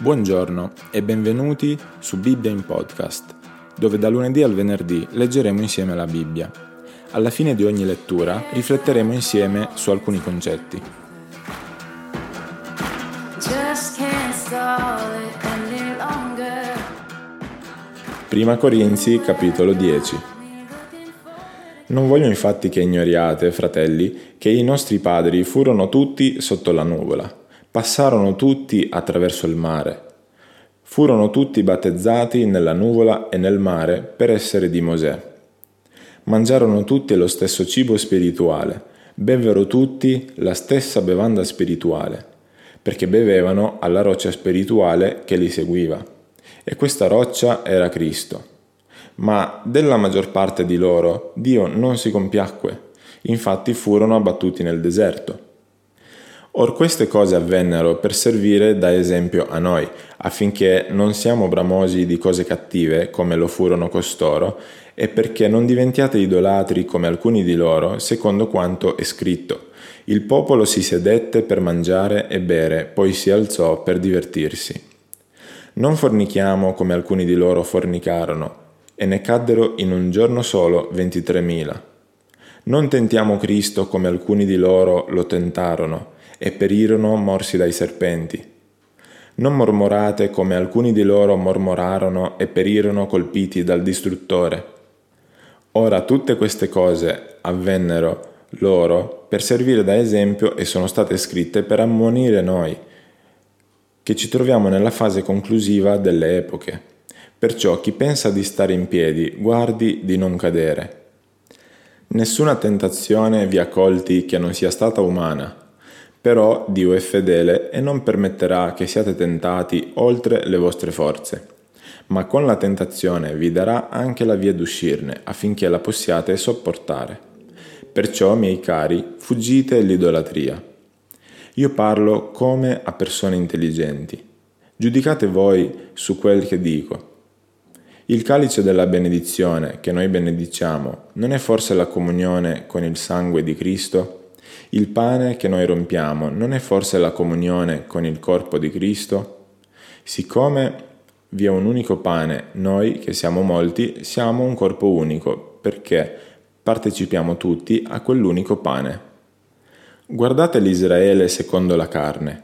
Buongiorno e benvenuti su Bibbia in podcast, dove da lunedì al venerdì leggeremo insieme la Bibbia. Alla fine di ogni lettura rifletteremo insieme su alcuni concetti. Prima Corinzi capitolo 10 Non voglio infatti che ignoriate, fratelli, che i nostri padri furono tutti sotto la nuvola Passarono tutti attraverso il mare. Furono tutti battezzati nella nuvola e nel mare per essere di Mosè. Mangiarono tutti lo stesso cibo spirituale, bevvero tutti la stessa bevanda spirituale, perché bevevano alla roccia spirituale che li seguiva. E questa roccia era Cristo. Ma della maggior parte di loro Dio non si compiacque, infatti furono abbattuti nel deserto. Or queste cose avvennero per servire da esempio a noi, affinché non siamo bramosi di cose cattive come lo furono costoro, e perché non diventiate idolatri come alcuni di loro, secondo quanto è scritto. Il popolo si sedette per mangiare e bere, poi si alzò per divertirsi. Non fornichiamo come alcuni di loro fornicarono, e ne caddero in un giorno solo ventitremila. Non tentiamo Cristo come alcuni di loro lo tentarono, e perirono morsi dai serpenti. Non mormorate come alcuni di loro mormorarono e perirono colpiti dal distruttore. Ora tutte queste cose avvennero loro per servire da esempio e sono state scritte per ammonire noi, che ci troviamo nella fase conclusiva delle epoche. Perciò chi pensa di stare in piedi, guardi di non cadere. Nessuna tentazione vi ha colti che non sia stata umana però Dio è fedele e non permetterà che siate tentati oltre le vostre forze, ma con la tentazione vi darà anche la via d'uscirne affinché la possiate sopportare. Perciò, miei cari, fuggite l'idolatria. Io parlo come a persone intelligenti. Giudicate voi su quel che dico. Il calice della benedizione che noi benediciamo non è forse la comunione con il sangue di Cristo? Il pane che noi rompiamo non è forse la comunione con il corpo di Cristo? Siccome vi è un unico pane, noi che siamo molti siamo un corpo unico perché partecipiamo tutti a quell'unico pane. Guardate l'Israele secondo la carne.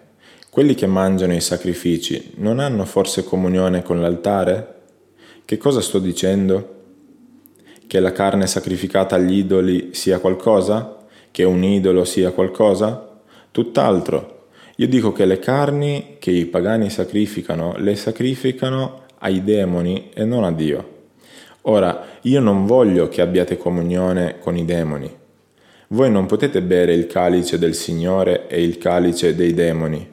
Quelli che mangiano i sacrifici non hanno forse comunione con l'altare? Che cosa sto dicendo? Che la carne sacrificata agli idoli sia qualcosa? Che un idolo sia qualcosa? Tutt'altro. Io dico che le carni che i pagani sacrificano, le sacrificano ai demoni e non a Dio. Ora, io non voglio che abbiate comunione con i demoni. Voi non potete bere il calice del Signore e il calice dei demoni.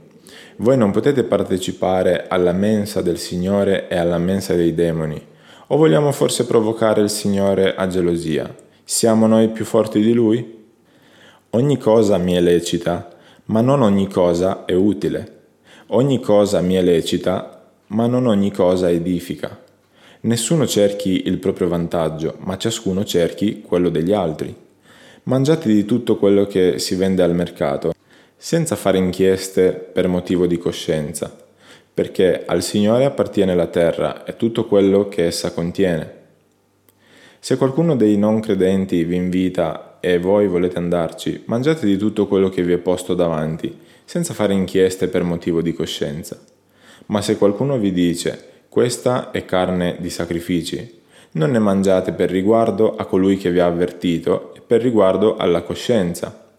Voi non potete partecipare alla mensa del Signore e alla mensa dei demoni. O vogliamo forse provocare il Signore a gelosia? Siamo noi più forti di Lui? Ogni cosa mi è lecita, ma non ogni cosa è utile. Ogni cosa mi è lecita, ma non ogni cosa edifica. Nessuno cerchi il proprio vantaggio, ma ciascuno cerchi quello degli altri. Mangiate di tutto quello che si vende al mercato, senza fare inchieste per motivo di coscienza, perché al Signore appartiene la terra e tutto quello che essa contiene. Se qualcuno dei non credenti vi invita e voi volete andarci, mangiate di tutto quello che vi è posto davanti, senza fare inchieste per motivo di coscienza. Ma se qualcuno vi dice, questa è carne di sacrifici, non ne mangiate per riguardo a colui che vi ha avvertito e per riguardo alla coscienza,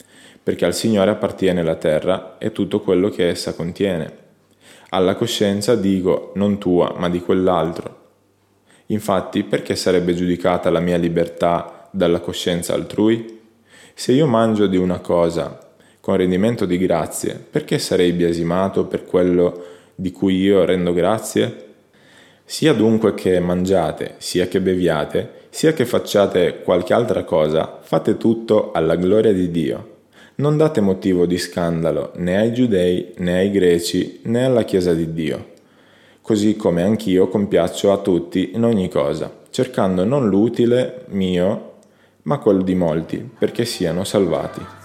perché al Signore appartiene la terra e tutto quello che essa contiene. Alla coscienza dico non tua, ma di quell'altro. Infatti, perché sarebbe giudicata la mia libertà dalla coscienza altrui? Se io mangio di una cosa con rendimento di grazie, perché sarei biasimato per quello di cui io rendo grazie? Sia dunque che mangiate, sia che beviate, sia che facciate qualche altra cosa, fate tutto alla gloria di Dio. Non date motivo di scandalo né ai giudei né ai greci né alla Chiesa di Dio. Così come anch'io compiaccio a tutti in ogni cosa, cercando non l'utile mio, ma quello di molti, perché siano salvati.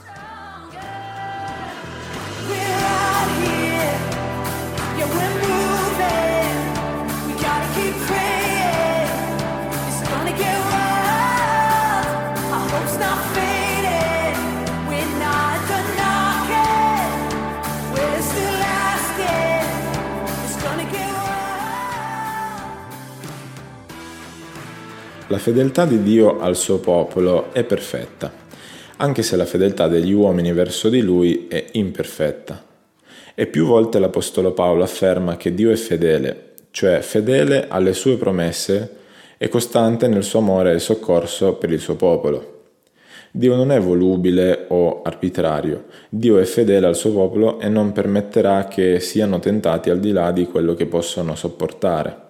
La fedeltà di Dio al suo popolo è perfetta, anche se la fedeltà degli uomini verso di lui è imperfetta. E più volte l'Apostolo Paolo afferma che Dio è fedele, cioè fedele alle sue promesse e costante nel suo amore e soccorso per il suo popolo. Dio non è volubile o arbitrario, Dio è fedele al suo popolo e non permetterà che siano tentati al di là di quello che possono sopportare.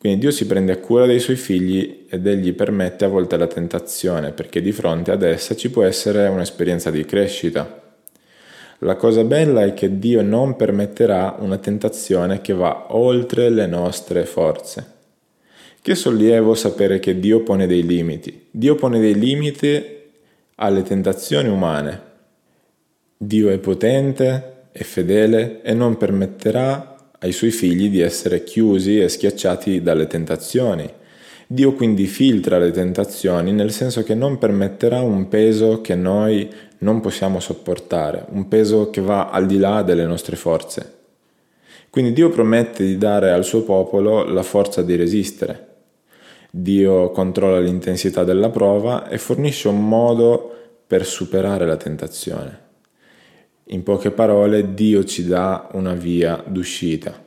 Quindi Dio si prende a cura dei suoi figli ed egli permette a volte la tentazione perché di fronte ad essa ci può essere un'esperienza di crescita. La cosa bella è che Dio non permetterà una tentazione che va oltre le nostre forze. Che sollievo sapere che Dio pone dei limiti. Dio pone dei limiti alle tentazioni umane. Dio è potente, è fedele e non permetterà ai suoi figli di essere chiusi e schiacciati dalle tentazioni. Dio quindi filtra le tentazioni nel senso che non permetterà un peso che noi non possiamo sopportare, un peso che va al di là delle nostre forze. Quindi Dio promette di dare al suo popolo la forza di resistere. Dio controlla l'intensità della prova e fornisce un modo per superare la tentazione. In poche parole, Dio ci dà una via d'uscita.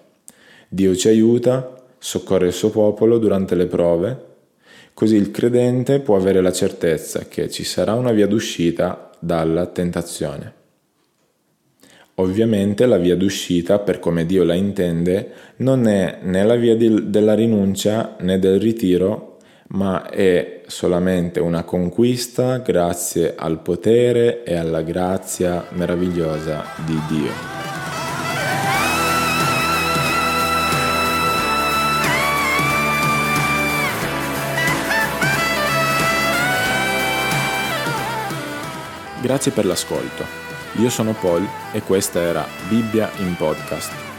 Dio ci aiuta, soccorre il suo popolo durante le prove, così il credente può avere la certezza che ci sarà una via d'uscita dalla tentazione. Ovviamente la via d'uscita, per come Dio la intende, non è né la via di, della rinuncia né del ritiro, ma solamente una conquista grazie al potere e alla grazia meravigliosa di Dio. Grazie per l'ascolto. Io sono Paul e questa era Bibbia in podcast.